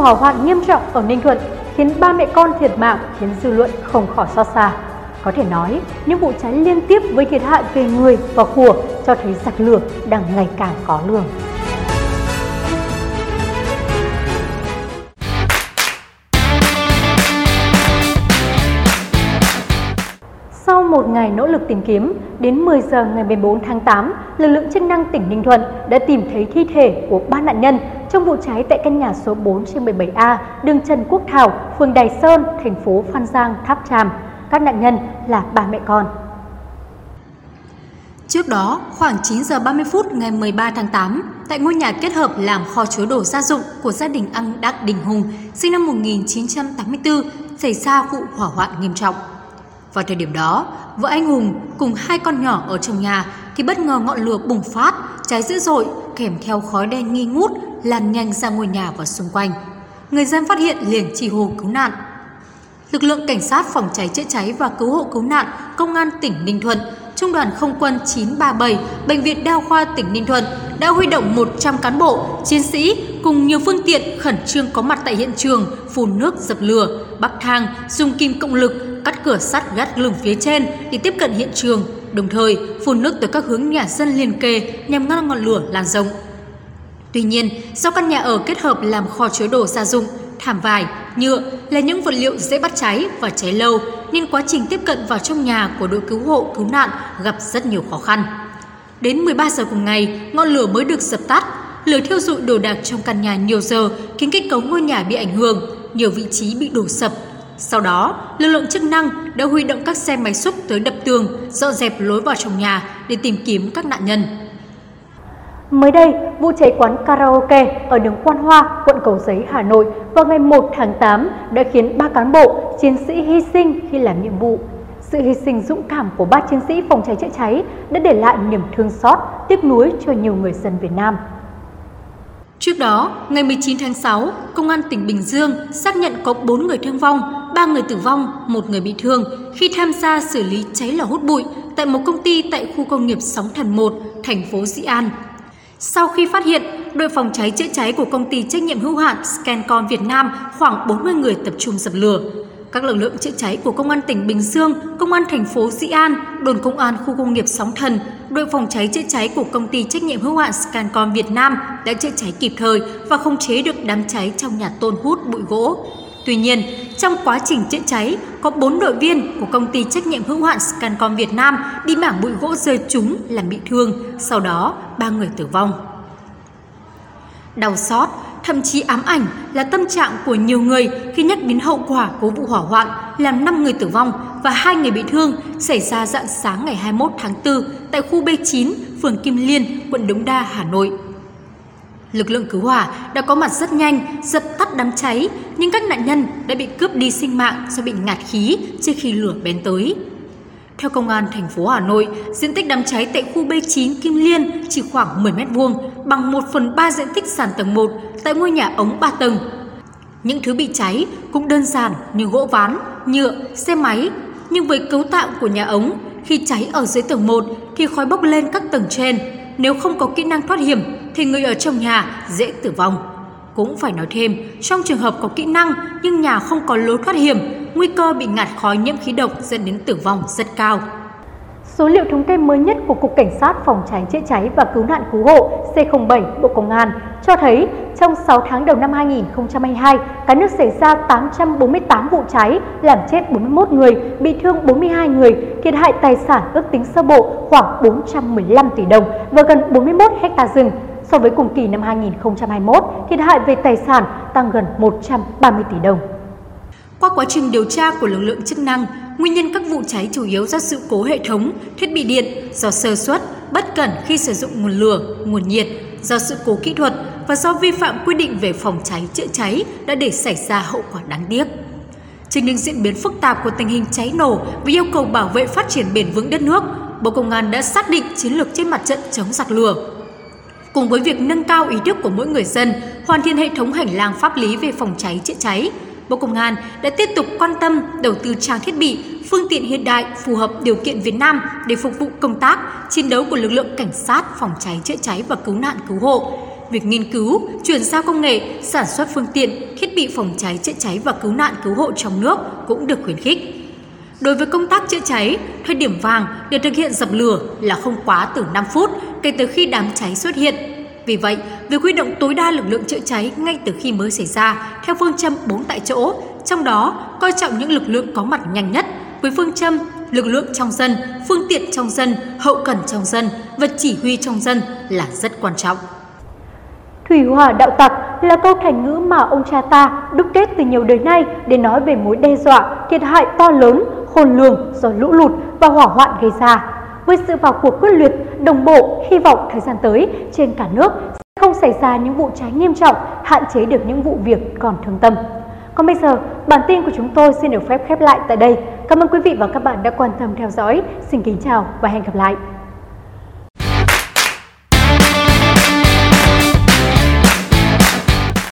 hỏa hoạn nghiêm trọng ở Ninh Thuận khiến ba mẹ con thiệt mạng khiến dư luận không khỏi xót xa. Có thể nói, những vụ cháy liên tiếp với thiệt hại về người và của cho thấy giặc lửa đang ngày càng có lường. Sau một ngày nỗ lực tìm kiếm, đến 10 giờ ngày 14 tháng 8, lực lượng chức năng tỉnh Ninh Thuận đã tìm thấy thi thể của ba nạn nhân trong vụ cháy tại căn nhà số 4 trên 17A, đường Trần Quốc Thảo, phường Đài Sơn, thành phố Phan Giang, Tháp Tràm. Các nạn nhân là ba mẹ con. Trước đó, khoảng 9 giờ 30 phút ngày 13 tháng 8, tại ngôi nhà kết hợp làm kho chứa đồ gia dụng của gia đình anh Đặng Đình Hùng, sinh năm 1984, xảy ra vụ hỏa hoạn nghiêm trọng. Vào thời điểm đó, vợ anh Hùng cùng hai con nhỏ ở trong nhà thì bất ngờ ngọn lửa bùng phát, cháy dữ dội, kèm theo khói đen nghi ngút lan nhanh ra ngôi nhà và xung quanh. Người dân phát hiện liền chỉ hô cứu nạn. Lực lượng cảnh sát phòng cháy chữa cháy và cứu hộ cứu nạn Công an tỉnh Ninh Thuận, Trung đoàn Không quân 937, Bệnh viện Đa khoa tỉnh Ninh Thuận đã huy động 100 cán bộ, chiến sĩ cùng nhiều phương tiện khẩn trương có mặt tại hiện trường, phun nước dập lửa, bắc thang, dùng kim cộng lực, cắt cửa sắt gắt lửng phía trên để tiếp cận hiện trường, đồng thời phun nước tới các hướng nhà dân liền kề nhằm ngăn ngọn lửa lan rộng. Tuy nhiên, do căn nhà ở kết hợp làm kho chứa đồ gia dụng, thảm vải, nhựa là những vật liệu dễ bắt cháy và cháy lâu nên quá trình tiếp cận vào trong nhà của đội cứu hộ cứu nạn gặp rất nhiều khó khăn. Đến 13 giờ cùng ngày, ngọn lửa mới được dập tắt. Lửa thiêu dụi đồ đạc trong căn nhà nhiều giờ khiến kết cấu ngôi nhà bị ảnh hưởng, nhiều vị trí bị đổ sập. Sau đó, lực lượng chức năng đã huy động các xe máy xúc tới đập tường, dọn dẹp lối vào trong nhà để tìm kiếm các nạn nhân. Mới đây, vụ cháy quán karaoke ở đường Quan Hoa, quận Cầu Giấy, Hà Nội vào ngày 1 tháng 8 đã khiến ba cán bộ, chiến sĩ hy sinh khi làm nhiệm vụ. Sự hy sinh dũng cảm của ba chiến sĩ phòng cháy chữa cháy đã để lại niềm thương xót, tiếc nuối cho nhiều người dân Việt Nam. Trước đó, ngày 19 tháng 6, Công an tỉnh Bình Dương xác nhận có 4 người thương vong, 3 người tử vong, một người bị thương khi tham gia xử lý cháy lò hút bụi tại một công ty tại khu công nghiệp Sóng Thần 1, thành phố Dĩ An, sau khi phát hiện, đội phòng cháy chữa cháy của công ty trách nhiệm hữu hạn Scancom Việt Nam khoảng 40 người tập trung dập lửa. Các lực lượng chữa cháy của Công an tỉnh Bình Dương, Công an thành phố Dĩ An, đồn công an khu công nghiệp Sóng Thần, đội phòng cháy chữa cháy của công ty trách nhiệm hữu hạn Scancom Việt Nam đã chữa cháy kịp thời và không chế được đám cháy trong nhà tôn hút bụi gỗ. Tuy nhiên, trong quá trình chữa cháy, có 4 đội viên của công ty trách nhiệm hữu hạn Scancom Việt Nam bị mảng bụi gỗ rơi trúng làm bị thương, sau đó 3 người tử vong. Đau xót, thậm chí ám ảnh là tâm trạng của nhiều người khi nhắc đến hậu quả của vụ hỏa hoạn làm 5 người tử vong và 2 người bị thương xảy ra dạng sáng ngày 21 tháng 4 tại khu B9, phường Kim Liên, quận Đống Đa, Hà Nội. Lực lượng cứu hỏa đã có mặt rất nhanh, dập tắt đám cháy, nhưng các nạn nhân đã bị cướp đi sinh mạng do bị ngạt khí trước khi lửa bén tới. Theo công an thành phố Hà Nội, diện tích đám cháy tại khu B9 Kim Liên chỉ khoảng 10 m2, bằng 1 phần 3 diện tích sàn tầng 1 tại ngôi nhà ống 3 tầng. Những thứ bị cháy cũng đơn giản như gỗ ván, nhựa, xe máy, nhưng với cấu tạo của nhà ống, khi cháy ở dưới tầng 1 thì khói bốc lên các tầng trên. Nếu không có kỹ năng thoát hiểm thì người ở trong nhà dễ tử vong. Cũng phải nói thêm, trong trường hợp có kỹ năng nhưng nhà không có lối thoát hiểm, nguy cơ bị ngạt khói nhiễm khí độc dẫn đến tử vong rất cao. Số liệu thống kê mới nhất của Cục Cảnh sát Phòng cháy chữa cháy và Cứu nạn Cứu hộ C07 Bộ Công an cho thấy trong 6 tháng đầu năm 2022, cả nước xảy ra 848 vụ cháy, làm chết 41 người, bị thương 42 người, thiệt hại tài sản ước tính sơ bộ khoảng 415 tỷ đồng và gần 41 hecta rừng. So với cùng kỳ năm 2021, thiệt hại về tài sản tăng gần 130 tỷ đồng. Qua quá trình điều tra của lực lượng chức năng, nguyên nhân các vụ cháy chủ yếu do sự cố hệ thống, thiết bị điện, do sơ suất, bất cẩn khi sử dụng nguồn lửa, nguồn nhiệt, do sự cố kỹ thuật và do vi phạm quy định về phòng cháy chữa cháy đã để xảy ra hậu quả đáng tiếc. Trên những diễn biến phức tạp của tình hình cháy nổ và yêu cầu bảo vệ phát triển bền vững đất nước, Bộ Công an đã xác định chiến lược trên mặt trận chống giặc lửa. Cùng với việc nâng cao ý thức của mỗi người dân, hoàn thiện hệ thống hành lang pháp lý về phòng cháy chữa cháy, Bộ Công an đã tiếp tục quan tâm đầu tư trang thiết bị, phương tiện hiện đại phù hợp điều kiện Việt Nam để phục vụ công tác, chiến đấu của lực lượng cảnh sát, phòng cháy chữa cháy và cứu nạn cứu hộ. việc nghiên cứu, chuyển giao công nghệ, sản xuất phương tiện, thiết bị phòng cháy chữa cháy và cứu nạn cứu hộ trong nước cũng được khuyến khích. Đối với công tác chữa cháy, thời điểm vàng để thực hiện dập lửa là không quá từ 5 phút kể từ khi đám cháy xuất hiện. Vì vậy, việc huy động tối đa lực lượng chữa cháy ngay từ khi mới xảy ra theo phương châm 4 tại chỗ, trong đó coi trọng những lực lượng có mặt nhanh nhất với phương châm lực lượng trong dân, phương tiện trong dân, hậu cần trong dân và chỉ huy trong dân là rất quan trọng. Thủy hỏa đạo tặc là câu thành ngữ mà ông cha ta đúc kết từ nhiều đời nay để nói về mối đe dọa, thiệt hại to lớn, khôn lường do lũ lụt và hỏa hoạn gây ra. Với sự vào cuộc quyết liệt, đồng bộ, hy vọng thời gian tới trên cả nước sẽ không xảy ra những vụ cháy nghiêm trọng, hạn chế được những vụ việc còn thương tâm. Còn bây giờ, bản tin của chúng tôi xin được phép khép lại tại đây. Cảm ơn quý vị và các bạn đã quan tâm theo dõi. Xin kính chào và hẹn gặp lại.